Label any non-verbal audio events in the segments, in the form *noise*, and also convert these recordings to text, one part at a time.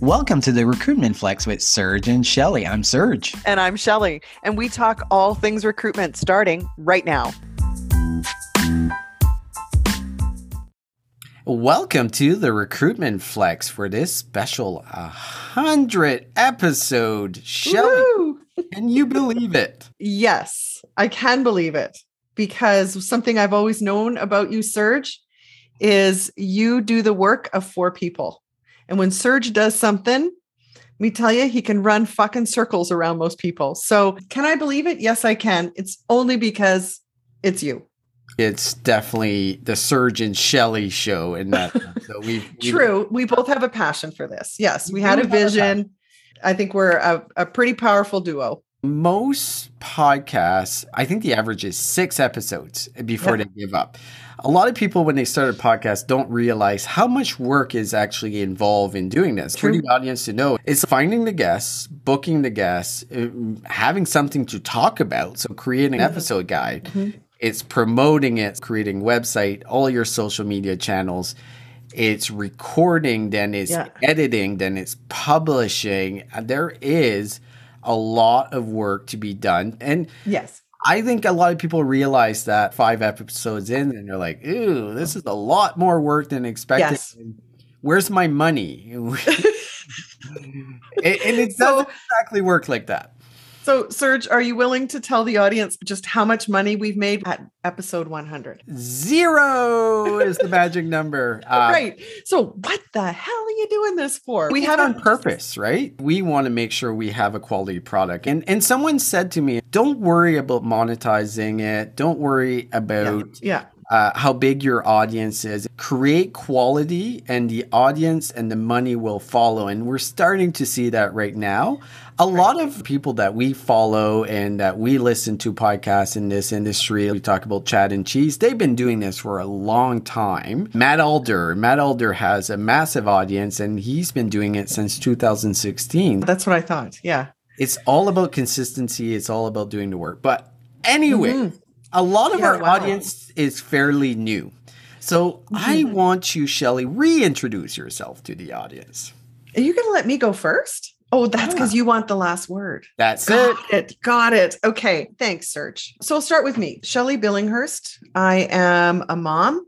Welcome to the Recruitment Flex with Serge and Shelley. I'm Serge. And I'm Shelley. And we talk all things recruitment starting right now. Welcome to the Recruitment Flex for this special 100 episode. Shelley, can you believe it? Yes, I can believe it because something I've always known about you, Serge, is you do the work of four people. And when Serge does something, let me tell you, he can run fucking circles around most people. So, can I believe it? Yes, I can. It's only because it's you it's definitely the Serge and Shelley show and that. so *laughs* we true. We both have a passion for this. Yes, we had a vision. I think we're a, a pretty powerful duo. Most podcasts, I think the average is six episodes before they give up. A lot of people, when they start a podcast, don't realize how much work is actually involved in doing this. True. For the audience to know, it's finding the guests, booking the guests, uh, having something to talk about. So creating an mm-hmm. episode guide. Mm-hmm it's promoting it, creating website, all your social media channels. It's recording, then it's yeah. editing, then it's publishing. There is a lot of work to be done. And yes, I think a lot of people realize that five episodes in and they're like, ooh, this is a lot more work than expected. Yes. Where's my money? *laughs* and it doesn't exactly work like that. So, Serge, are you willing to tell the audience just how much money we've made at episode 100? Zero is the magic number. *laughs* Uh, right. So, what the hell are you doing this for? We have on purpose, right? We want to make sure we have a quality product. And and someone said to me, "Don't worry about monetizing it. Don't worry about yeah. yeah. Uh, how big your audience is. Create quality, and the audience and the money will follow. And we're starting to see that right now a lot of people that we follow and that we listen to podcasts in this industry, we talk about Chad and Cheese, they've been doing this for a long time. Matt Alder, Matt Alder has a massive audience and he's been doing it since 2016. That's what I thought. Yeah. It's all about consistency, it's all about doing the work. But anyway, mm-hmm. A lot of yeah, our wow. audience is fairly new. So mm-hmm. I want you, Shelley, reintroduce yourself to the audience. Are you going to let me go first? Oh, that's because you want the last word. That's Got it. it. Got it. Okay. Thanks, Serge. So I'll start with me. Shelley Billinghurst. I am a mom,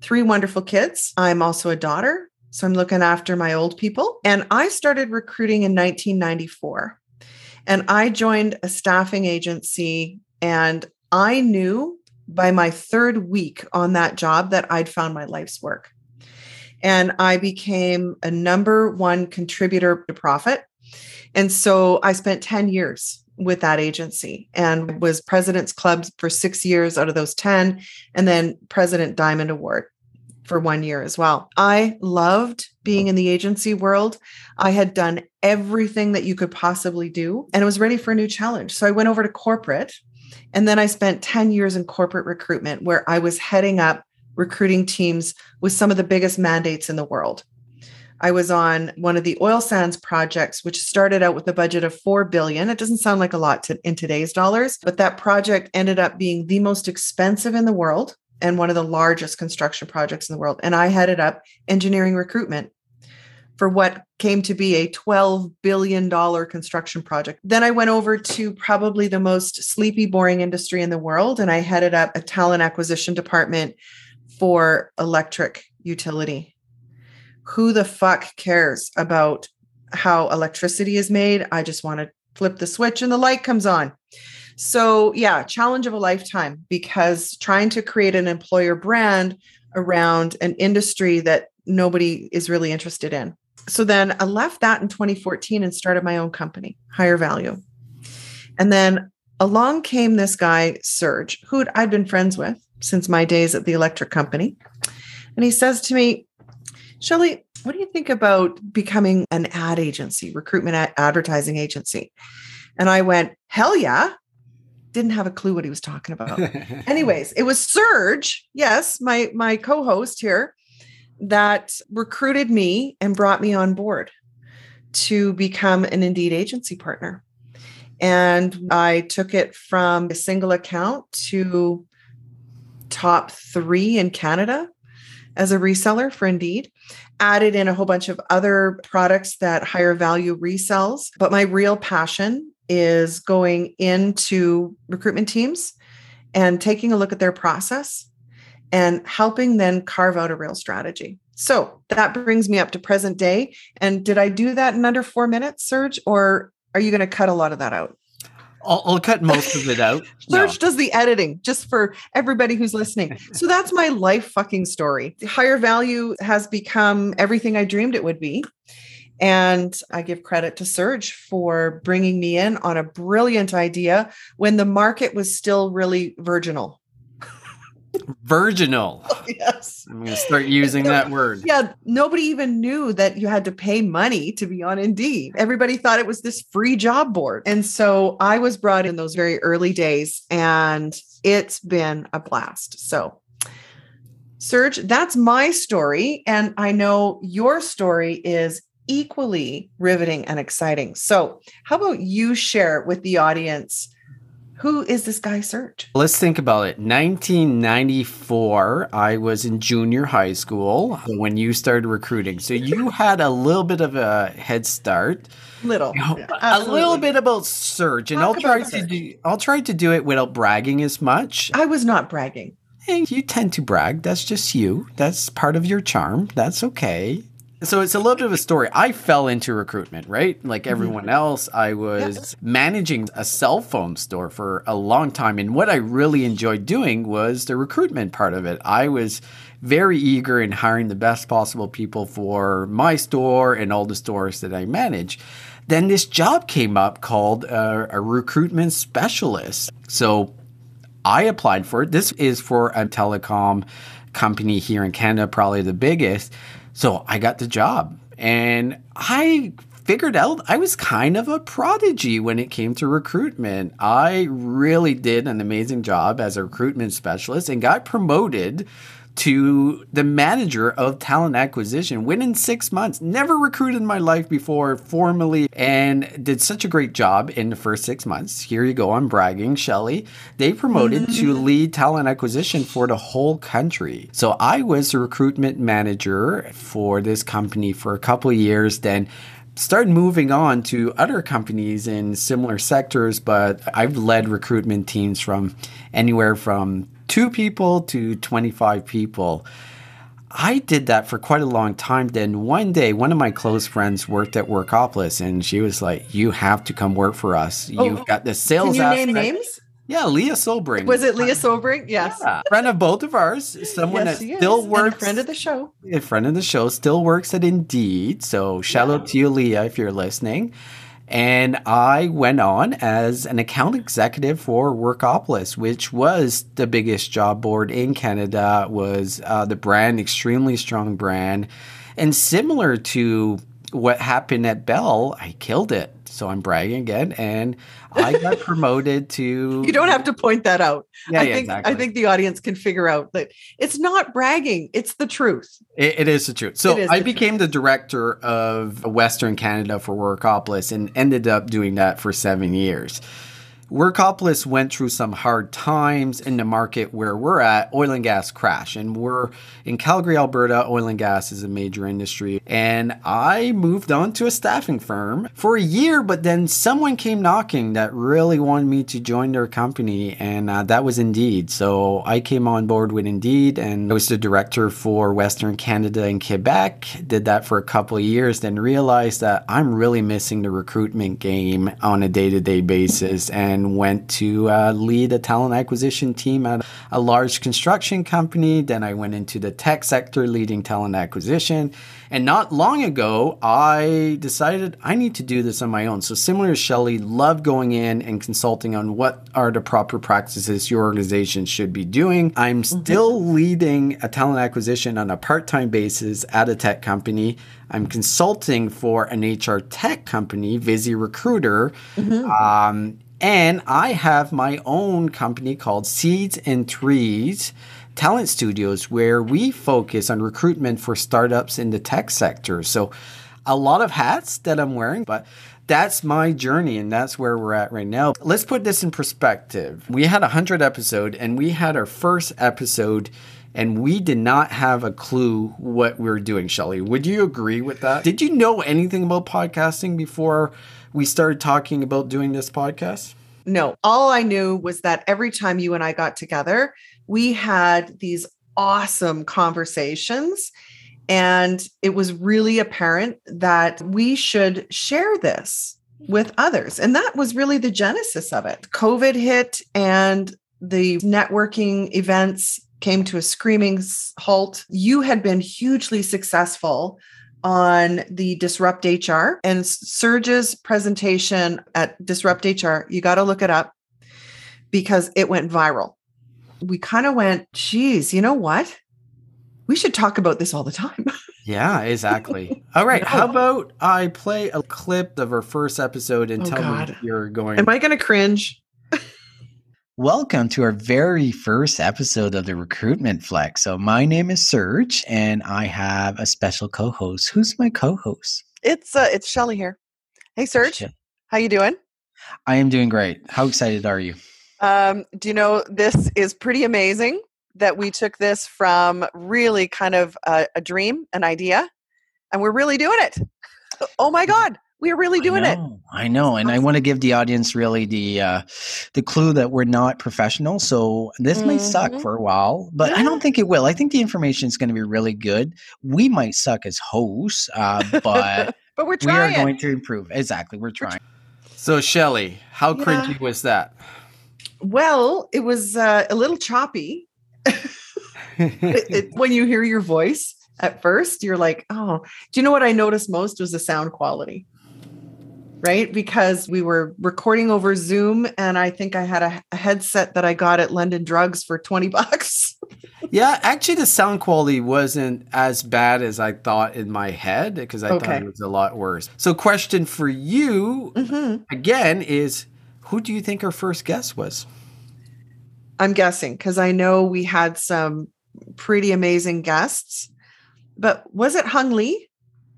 three wonderful kids. I'm also a daughter. So I'm looking after my old people. And I started recruiting in 1994. And I joined a staffing agency. And I knew by my third week on that job that I'd found my life's work and I became a number one contributor to profit. And so I spent 10 years with that agency and was President's Club for six years out of those 10, and then President Diamond Award for one year as well. I loved being in the agency world. I had done everything that you could possibly do and I was ready for a new challenge. So I went over to corporate. And then I spent 10 years in corporate recruitment where I was heading up recruiting teams with some of the biggest mandates in the world. I was on one of the oil sands projects, which started out with a budget of 4 billion. It doesn't sound like a lot to, in today's dollars, but that project ended up being the most expensive in the world and one of the largest construction projects in the world. And I headed up engineering recruitment for what came to be a $12 billion construction project. Then I went over to probably the most sleepy, boring industry in the world, and I headed up a talent acquisition department for electric utility. Who the fuck cares about how electricity is made? I just want to flip the switch and the light comes on. So, yeah, challenge of a lifetime because trying to create an employer brand around an industry that nobody is really interested in. So then I left that in 2014 and started my own company, Higher Value. And then along came this guy, Serge, who I'd been friends with since my days at the electric company. And he says to me, Shelley, what do you think about becoming an ad agency, recruitment ad- advertising agency? And I went, hell yeah. Didn't have a clue what he was talking about. *laughs* Anyways, it was Serge, yes, my my co-host here, that recruited me and brought me on board to become an Indeed agency partner. And I took it from a single account to top three in Canada as a reseller for Indeed, added in a whole bunch of other products that higher value resells. But my real passion is going into recruitment teams and taking a look at their process and helping then carve out a real strategy. So that brings me up to present day. And did I do that in under four minutes, Serge, or are you going to cut a lot of that out? I'll, I'll cut most of it out. *laughs* Serge does the editing just for everybody who's listening. So that's my life fucking story. Higher value has become everything I dreamed it would be. And I give credit to Serge for bringing me in on a brilliant idea when the market was still really virginal. Virginal. *laughs* Oh, yes. I'm going to start using that word. Yeah. Nobody even knew that you had to pay money to be on Indeed. Everybody thought it was this free job board. And so I was brought in those very early days and it's been a blast. So, Serge, that's my story. And I know your story is equally riveting and exciting. So, how about you share with the audience? Who is this guy, Serge? Let's think about it. 1994, I was in junior high school when you started recruiting. So you had a little bit of a head start. Little, you know, a little bit about Serge, and Talk I'll try to do. I'll try to do it without bragging as much. I was not bragging. Hey, you tend to brag. That's just you. That's part of your charm. That's okay. So it's a little bit of a story. I fell into recruitment, right? Like mm-hmm. everyone else, I was managing a cell phone store for a long time. And what I really enjoyed doing was the recruitment part of it. I was very eager in hiring the best possible people for my store and all the stores that I manage. Then this job came up called a, a recruitment specialist. So I applied for it. This is for a telecom company here in Canada, probably the biggest so I got the job and I figured out I was kind of a prodigy when it came to recruitment. I really did an amazing job as a recruitment specialist and got promoted to the manager of talent acquisition within six months. Never recruited in my life before formally and did such a great job in the first six months. Here you go, I'm bragging, Shelley. They promoted to mm-hmm. lead talent acquisition for the whole country. So I was a recruitment manager for this company for a couple years. Then started moving on to other companies in similar sectors, but I've led recruitment teams from anywhere from two people to 25 people. I did that for quite a long time. Then one day, one of my close friends worked at Workopolis, and she was like, "You have to come work for us. Oh, You've got the sales." Can you aspect. name names? Yeah, Leah Sobring. Was it Leah Sobring? Yes. Yeah. Friend of both of ours. Someone yes, that still works. Friend of the show. A friend of the show still works at Indeed. So shout yeah. out to you, Leah, if you're listening. And I went on as an account executive for Workopolis, which was the biggest job board in Canada, was uh, the brand, extremely strong brand. And similar to what happened at Bell, I killed it. So I'm bragging again. And I got *laughs* promoted to. You don't have to point that out. Yeah, I yeah, think exactly. I think the audience can figure out that it's not bragging; it's the truth. it, it is the truth. So I the became truth. the director of Western Canada for Workopolis and ended up doing that for seven years. Workopolis went through some hard times in the market where we're at. Oil and gas crash, and we're in Calgary, Alberta. Oil and gas is a major industry, and I moved on to a staffing firm for a year. But then someone came knocking that really wanted me to join their company, and uh, that was Indeed. So I came on board with Indeed, and I was the director for Western Canada and Quebec. Did that for a couple of years, then realized that I'm really missing the recruitment game on a day-to-day basis, and and went to uh, lead a talent acquisition team at a large construction company. Then I went into the tech sector leading talent acquisition. And not long ago, I decided I need to do this on my own. So, similar to Shelley, love going in and consulting on what are the proper practices your organization should be doing. I'm mm-hmm. still mm-hmm. leading a talent acquisition on a part time basis at a tech company. I'm consulting for an HR tech company, Visi Recruiter. Mm-hmm. Um, and I have my own company called Seeds and Trees Talent Studios, where we focus on recruitment for startups in the tech sector. So, a lot of hats that I'm wearing, but that's my journey and that's where we're at right now. Let's put this in perspective. We had a 100 episode and we had our first episode and we did not have a clue what we were doing, Shelley. Would you agree with that? Did you know anything about podcasting before we started talking about doing this podcast? No, all I knew was that every time you and I got together, we had these awesome conversations. And it was really apparent that we should share this with others. And that was really the genesis of it. COVID hit and the networking events came to a screaming halt. You had been hugely successful on the Disrupt HR and Serge's presentation at Disrupt HR. You got to look it up because it went viral. We kind of went, geez, you know what? We should talk about this all the time. *laughs* Yeah, exactly. All right. How about I play a clip of our first episode and Oh, tell God. me you're going. Am I going to cringe? Welcome to our very first episode of the Recruitment Flex. So my name is Serge, and I have a special co-host. Who's my co-host? It's uh, it's Shelley here. Hey, Serge, how you doing? I am doing great. How excited are you? Um, do you know this is pretty amazing that we took this from really kind of a, a dream, an idea, and we're really doing it. Oh my God, we are really doing I it. I know, and I want to give the audience really the uh, the clue that we're not professional. So this might suck Mhm. for a while, but I don't think it will. I think the information is going to be really good. We might suck as hosts, uh, but *laughs* But we're trying. we are going to improve. Exactly, we're trying. so, Shelley, how Yeah. cringy was that? well, it was uh, a little choppy. *laughs* It- it- when you hear your voice at first, you're like, oh, do you know what I noticed most was the sound quality? Right? Because we were recording over Zoom, and I think I had a, a headset that I got at London Drugs for 20 *laughs* bucks. yeah, actually, the sound quality wasn't as bad as I thought in my head because I thought it was a lot worse. So, question for you Mhm. again is who do you think our first guest was? I'm guessing because I know we had some pretty amazing guests. But was it Hung Lee?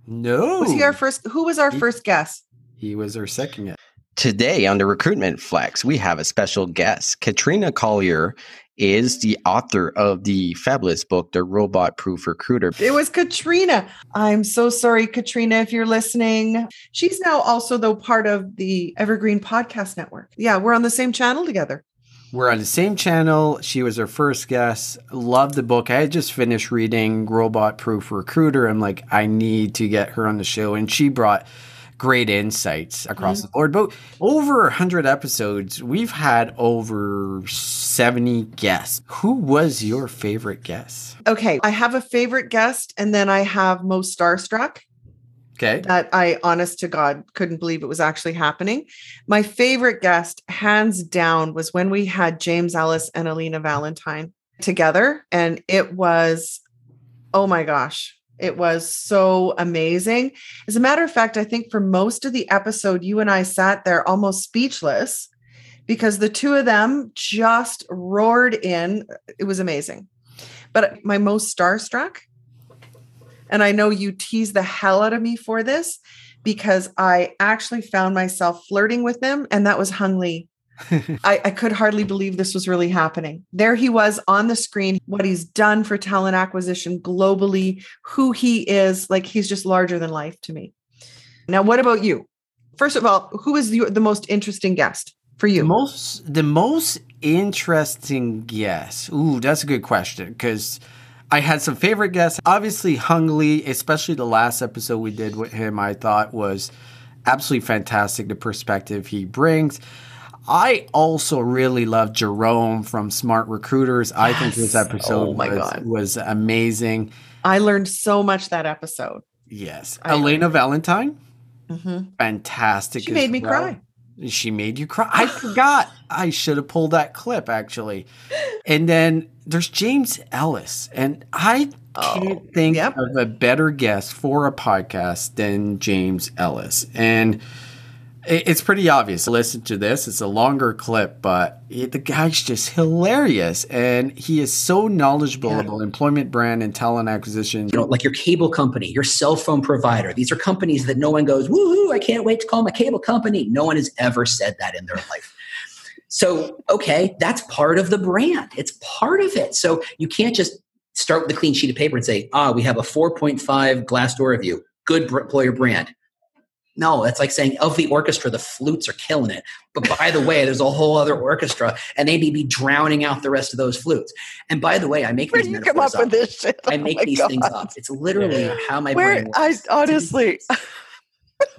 No. Was he our first? Who was our He- first guest? He was our second guest. Today on the Recruitment Flex, we have a special guest. Katrina Collier is the author of the fabulous book, The Robot Proof Recruiter. It was Katrina. I'm so sorry, Katrina, if you're listening. She's now also, though, part of the Evergreen Podcast Network. Yeah, we're on the same channel together. We're on the same channel. She was our first guest. Loved the book. I had just finished reading Robot Proof Recruiter. I'm like, I need to get her on the show. And she brought great insights across mm-hmm. the board. But over 100 episodes, we've had over 70 guests. Who was your favorite guest? Okay, I have a favorite guest, and then I have most starstruck. Okay. that I, honest to God, couldn't believe it was actually happening. My favorite guest, hands down, was when we had James Ellis and Elena Valentine together. And it was, oh my gosh, it was so amazing. As a matter of fact, I think for most of the episode, you and I sat there almost speechless because the two of them just roared in. It was amazing. But my most starstruck, and I know you tease the hell out of me for this because I actually found myself flirting with them, and that was Hung Lee. *laughs* I, I could hardly believe this was really happening. There he was on the screen, what he's done for talent acquisition globally, who he is. Like he's just larger than life to me. Now, what about you? First of all, who is the, the most interesting guest for you? most the most interesting guest. Ooh, that's a good question because I had some favorite guests. Obviously, Hung Lee, especially the last episode we did with him, I thought was absolutely fantastic. The perspective he brings. I also really love Jerome from Smart Recruiters. I think this episode Oh was, was amazing. I learned so much that episode. Yes, I Elena Valentine, Mhm. fantastic. She made me well. cry. She made you cry. I forgot. *laughs* I should have pulled that clip actually. And then there's James Ellis, and I can't Oh, think yep. of a better guest for a podcast than James Ellis. And It's pretty obvious. Listen to this. It's a longer clip, but it, the guy's just hilarious. And he is so knowledgeable yeah. about employment brand and talent acquisition. You know, like your cable company, your cell phone provider. These are companies that no one goes, woohoo, I can't wait to call my cable company. No one has ever said that in their life. So, okay, that's part of the brand. It's part of it. So you can't just start with a clean sheet of paper and say, ah, we have a 4.5 Glassdoor review. Good employer brand no, it's like saying of the orchestra, the flutes are killing it. But by the way, there's a whole other orchestra, and they may be drowning out the rest of those flutes. And by the way, I make Where these do you come up, up, with this shit? I oh make oh these God. things up. It's literally yeah. how my Where, brain works. I honestly. *laughs* *laughs*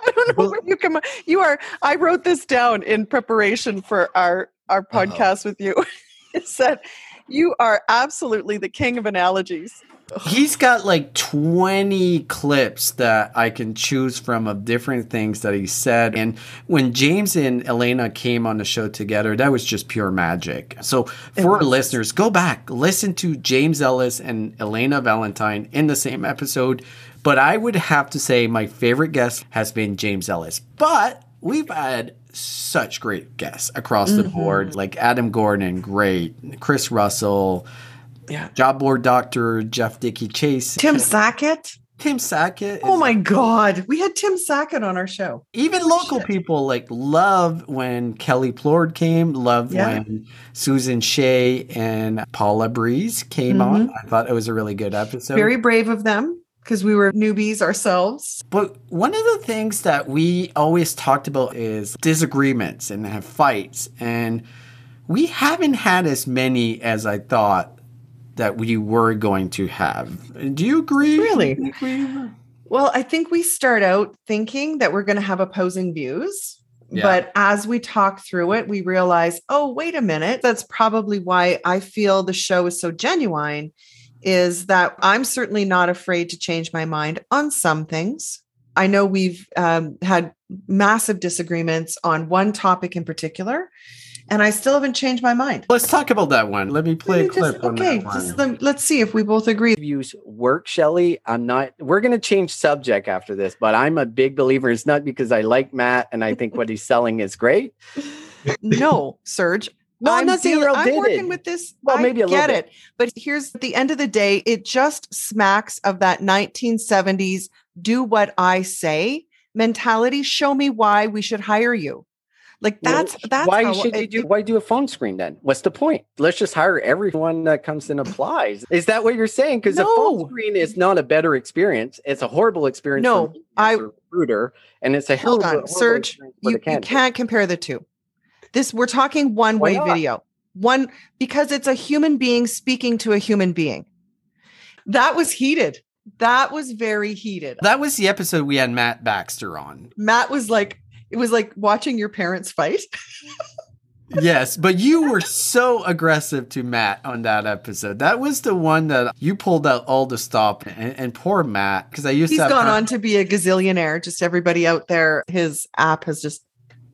I don't know where you come. You are. I wrote this down in preparation for our our podcast Uh-oh. with you. *laughs* it said, "You are absolutely the king of analogies." He's got like 20 clips that I can choose from of different things that he said. And when James and Elena came on the show together, that was just pure magic. So for listeners, go back, listen to James Ellis and Elena Valentine in the same episode. But I would have to say my favorite guest has been James Ellis. But we've had such great guests across mm-hmm. the board, like Adam Gordon, great, Chris Russell yeah. Job board doctor Jeff Dickey-Chasins. Tim Sackett. Tim Sackett. Oh my God. We had Tim Sackett on our show. Even local shit. people like love when Kelly Plord came, love yeah. when Susan Shea and Paula Breeze came mm-hmm. on. I thought it was a really good episode. Very brave of them because we were newbies ourselves. But one of the things that we always talked about is disagreements and have fights. And we haven't had as many as I thought that we were going to have. Do you agree? Really? Well, I think we start out thinking that we're going to have opposing views. Yeah. But as we talk through it, we realize, oh, wait a minute. That's probably why I feel the show is so genuine, is that I'm certainly not afraid to change my mind on some things. I know we've um, had massive disagreements on one topic in particular and I still haven't changed my mind. Let's talk about that one. Let me play me a clip. Just, okay, the, let's see if we both agree. Use work, Shelly. I'm not. We're going to change subject after this, but I'm a big believer. It's not because I like Matt and I think what he's selling is great. *laughs* no, Serge. No, I'm, not saying I'm working it. with this. Well, I maybe a get it, but here's at the end of the day, it just smacks of that 1970s "do what I say" mentality. Show me why we should hire you. Like that's well, that's why should you do why do a phone screen then? What's the point? Let's just hire everyone that comes and applies. Is that what you're saying? Because no. a phone screen is not a better experience. It's a horrible experience. No, I recruiter, and it's a hold on, Serge. You, you can't compare the two. This we're talking one way video. One because it's a human being speaking to a human being. That was heated. That was very heated. That was the episode we had Matt Baxter on. Matt was like, it was like watching your parents fight. *laughs* yes, but you were so aggressive to Matt on that episode. That was the one that you pulled out all the stop and, and poor Matt because I used He's to. He's gone on to be a gazillionaire. Just everybody out there, his app has just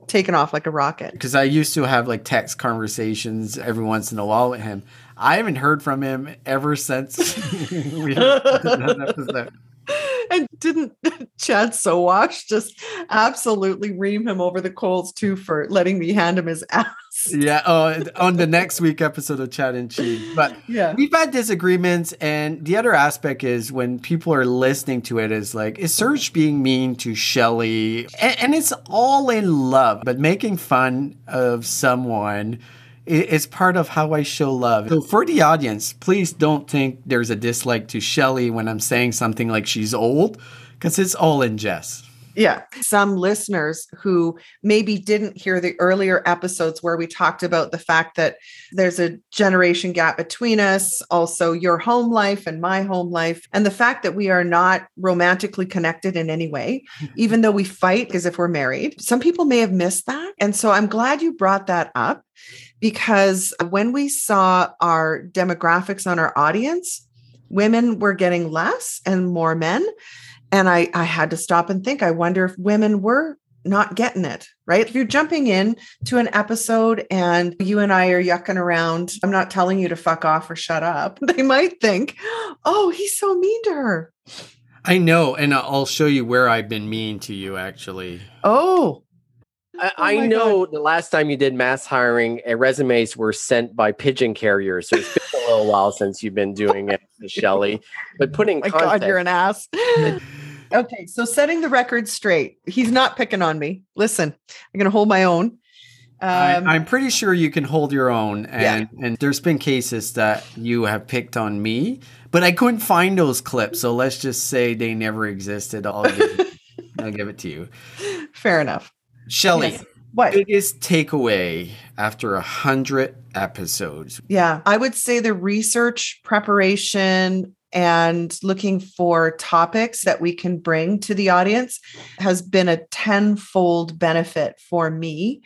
taken off like a rocket. Because I used to have like text conversations every once in a while with him. I haven't heard from him ever since *laughs* we that episode and didn't *laughs* Chad Sowash just absolutely ream him over the coals too for letting me hand him his *laughs* ass? Yeah, uh, on the next week episode of Chad and Cheese. But yeah, we've had disagreements, and the other aspect is when people are listening to it, is like, is Serge being mean to Shelley? And, and it's all in love, but making fun of someone it's part of how I show love. So for the audience, please don't think there's a dislike to Shelley when I'm saying something like she's old, because it's all in jest. Yeah. Some listeners who maybe didn't hear the earlier episodes where we talked about the fact that there's a generation gap between us, also your home life and my home life, and the fact that we are not romantically connected in any way, *laughs* even though we fight as if we're married. Some people may have missed that. And so I'm glad you brought that up because when we saw our demographics on our audience, women were getting less and more men. And I, I had to stop and think, I wonder if women were not getting it, right? If you're jumping in to an episode and you and I are yucking around, I'm not telling you to fuck off or shut up. *laughs* They might think, oh, he's so mean to her. I know, and I'll show you where I've been mean to you actually. Oh, I, Oh I my know the last time you did mass hiring, uh, resumes were sent by pigeon carriers. So it's been a little while since you've been doing it, Shelley. But *laughs* putting my context, God, you're an ass. *laughs* okay, so setting the record straight. He's not picking on me. Listen, I'm going to hold my own. I, Um, I'm pretty sure you can hold your own, and and there's been cases that you have picked on me, but I couldn't find those clips. So let's just say they never existed. I'll give, *laughs* I'll give it to you, fair enough. Shelley. Yes. What? Biggest takeaway after a hundred episodes. Yeah, I would say the research preparation and looking for topics that we can bring to the audience has been a tenfold benefit for me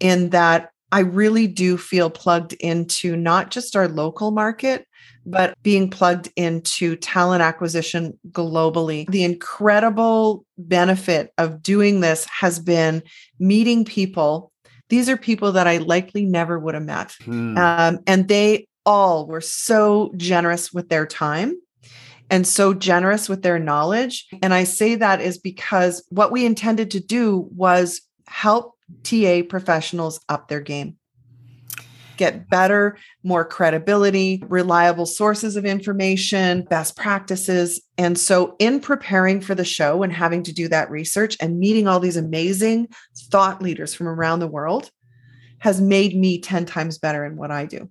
in that I really do feel plugged into not just our local market, but being plugged into talent acquisition globally. The incredible benefit of doing this has been meeting people. These are people that I likely never would have met. Hmm. Um, and they all were so generous with their time and so generous with their knowledge. And I say that is because what we intended to do was help TA professionals up their game, get better, more credibility, reliable sources of information, best practices. And so, in preparing for the show and having to do that research and meeting all these amazing thought leaders from around the world has made me 10 times better in what I do.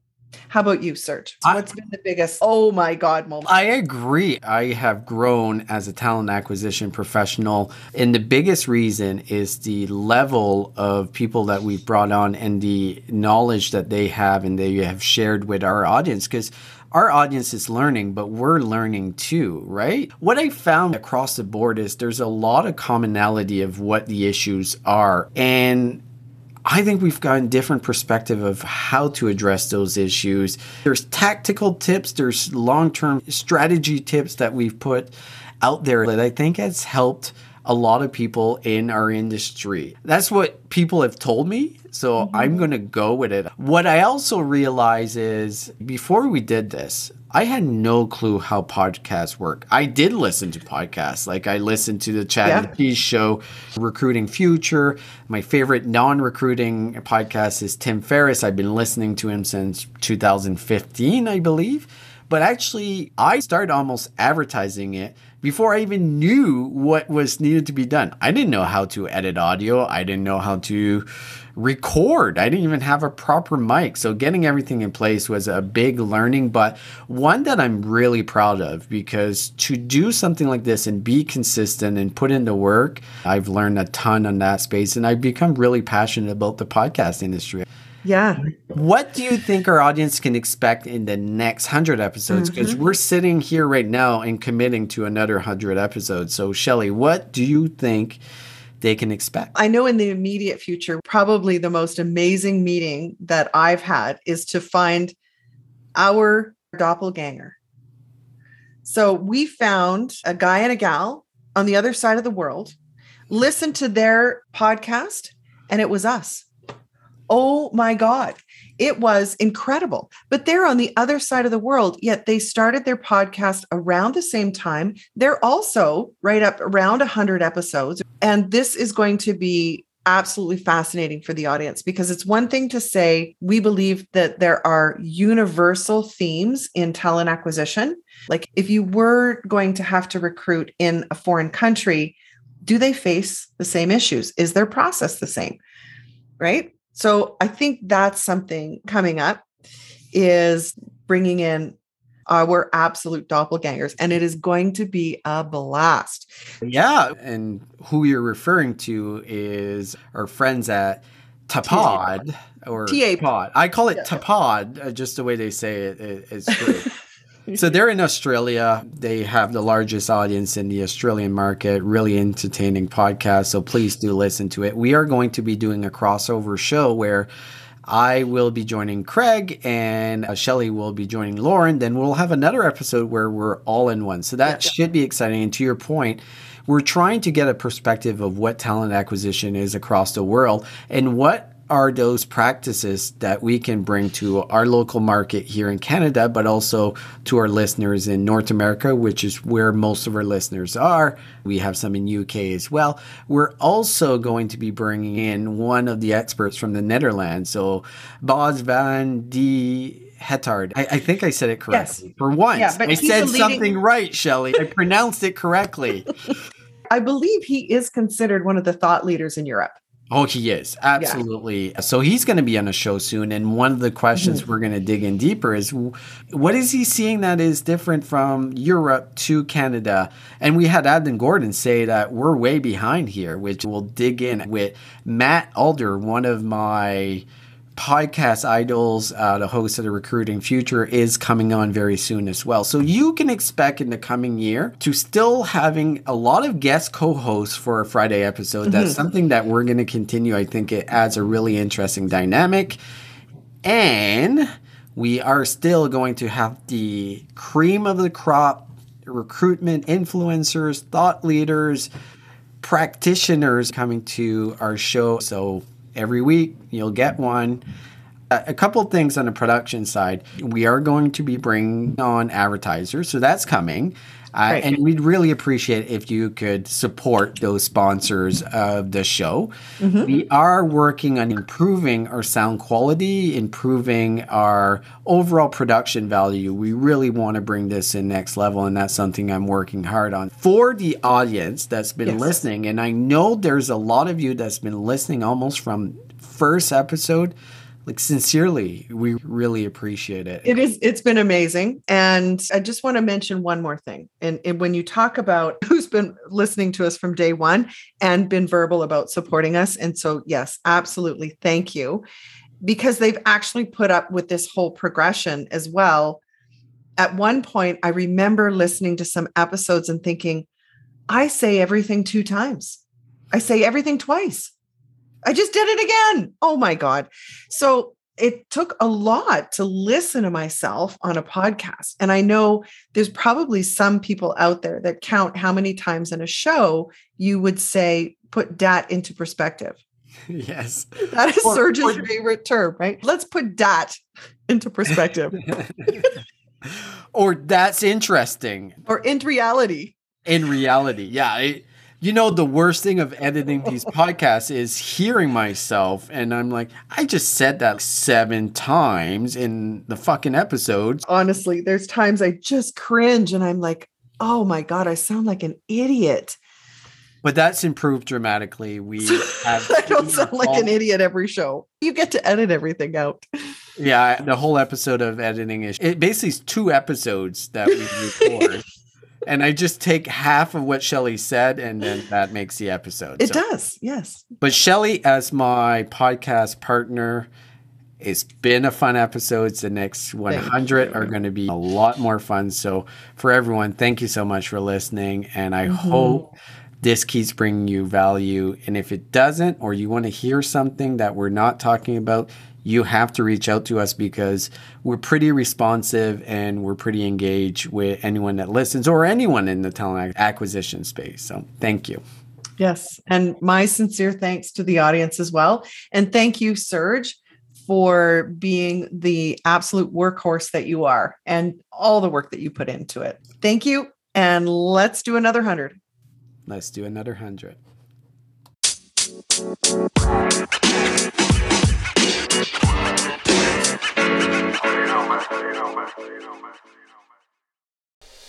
How about you, Serge? I- What's been the biggest, oh my God moment? I agree. I have grown as a talent acquisition professional. And the biggest reason is the level of people that we've brought on and the knowledge that they have and they have shared with our audience. Because our audience is learning, but we're learning too, right? What I found across the board is there's a lot of commonality of what the issues are. And I think we've gotten different perspective of how to address those issues. There's tactical tips, there's long-term strategy tips that we've put out there that I think has helped a lot of people in our industry. That's what people have told me, so mm-hmm. I'm going to go with it. What I also realize is before we did this, I had no clue how podcasts work. I did listen to podcasts. Like I listened to the Chad Yeah. and Cheese show, Recruiting Future. My favorite non-recruiting podcast is Tim Ferriss. I've been listening to him since 2015, I believe. But actually, I started almost advertising it before I even knew what was needed to be done. I didn't know how to edit audio. I didn't know how to record. I didn't even have a proper mic. So getting everything in place was a big learning, but one that I'm really proud of because to do something like this and be consistent and put in the work, I've learned a ton on that space and I've become really passionate about the podcast industry. Yeah. What do you think our audience can expect in the next 100 episodes? Because mm-hmm. we're sitting here right now and committing to another 100 episodes. So, Shelley, what do you think they can expect? I know in the immediate future, probably the most amazing meeting that I've had is to find our doppelganger. So we found a guy and a gal on the other side of the world, listened to their podcast, and it was us. Oh my God. It was incredible. But they're on the other side of the world, yet they started their podcast around the same time. They're also right up around 100 episodes. And this is going to be absolutely fascinating for the audience because it's one thing to say we believe that there are universal themes in talent acquisition. Like if you were going to have to recruit in a foreign country, do they face the same issues? Is their process the same? Right? So I think that's something coming up is bringing in our absolute doppelgangers and it is going to be a blast. Yeah. And who you're referring to is our friends at Tapod or TA. Pod. I call it Yeah. Tapod, uh, just the way they say it. it's great. *laughs* so *laughs* they're in Australia. They have the largest audience in the Australian market, really entertaining podcast. So please do listen to it. We are going to be doing a crossover show where I will be joining Craig and uh, Shelley will be joining Lauren. Then we'll have another episode where we're all in one. So that Yeah. should be exciting. And to your point, we're trying to get a perspective of what talent acquisition is across the world and what are those practices that we can bring to our local market here in Canada, but also to our listeners in North America, which is where most of our listeners are. We have some in UK as well. We're also going to be bringing in one of the experts from the Netherlands, so Bas van de Haterd. I, I, think I said it correctly. Yes. For once, yeah, I said leading... something right, Shelley. I pronounced it correctly. *laughs* I believe he is considered one of the thought leaders in Europe. Oh, he is. Absolutely. Yeah. So he's going to be on a show soon. And one of the questions mm-hmm. we're going to dig in deeper is what is he seeing that is different from Europe to Canada? And we had Adam Gordon say that we're way behind here, which we'll dig in with Matt Alder, one of my podcast idols, uh, the host of the Recruiting Future, is coming on very soon as well. So you can expect in the coming year to still having a lot of guest co-hosts for a Friday episode. Mm-hmm. That's something that we're going to continue. I think it adds a really interesting dynamic. And we are still going to have the cream of the crop recruitment influencers, thought leaders, practitioners coming to our show. So every week. You'll get one. A couple things on the production side. We are going to be bringing on advertisers, so that's coming. Uh, and we'd really appreciate if you could support those sponsors of the show. Mm-hmm. We are working on improving our sound quality, improving our overall production value. We really want to bring this in next level, and that's something I'm working hard on. For the audience that's been yes. listening, and I know there's a lot of you that's been listening almost from first episode like sincerely we really appreciate it. It is it's been amazing. And i just want to mention one more thing. And, and, when you talk about *laughs* who's been listening to us from day one and been verbal about supporting us and so yes absolutely thank you. Because they've actually put up with this whole progression as well. At one point i remember listening to some episodes and thinking i say everything two times. I say everything twice I just did it again. Oh my God. So it took a lot to listen to myself on a podcast. And I know there's probably some people out there that count how many times in a show you would say, put dat into perspective. Yes. *laughs* That is or, Serge's or, favorite term, right? Let's put dat into perspective. *laughs* or that's interesting. Or in reality. In reality. Yeah. It, you know, the worst thing of editing these *laughs* podcasts is hearing myself, and I'm like, I just said that seven times in the fucking episodes. Honestly, there's times I just cringe and I'm like, oh my God, I sound like an idiot. But that's improved dramatically. We *laughs* have I don't sound like an idiot every show. You get to edit everything out. Yeah, the whole episode of editing is it basically is two episodes that we *laughs* record and I just take half of what Shelley said, and then *gasps* that makes the episode. It so. does, yes. But Shelley, as my podcast partner, it's been a fun episode. The next 100 are going to be a lot more fun. So, for everyone, thank you so much for listening. And I mm-hmm. hope this keeps bringing you value. And if it doesn't, or you want to hear something that we're not talking about, you have to reach out to us because we're pretty responsive and we're pretty engaged with anyone that listens or anyone in the talent acquisition space. So thank you. Yes. And my sincere thanks to the audience as well. And thank you, Serge, for being the absolute workhorse that you are and all the work that you put into it. Thank you. And let's do another 100. Let's do another 100.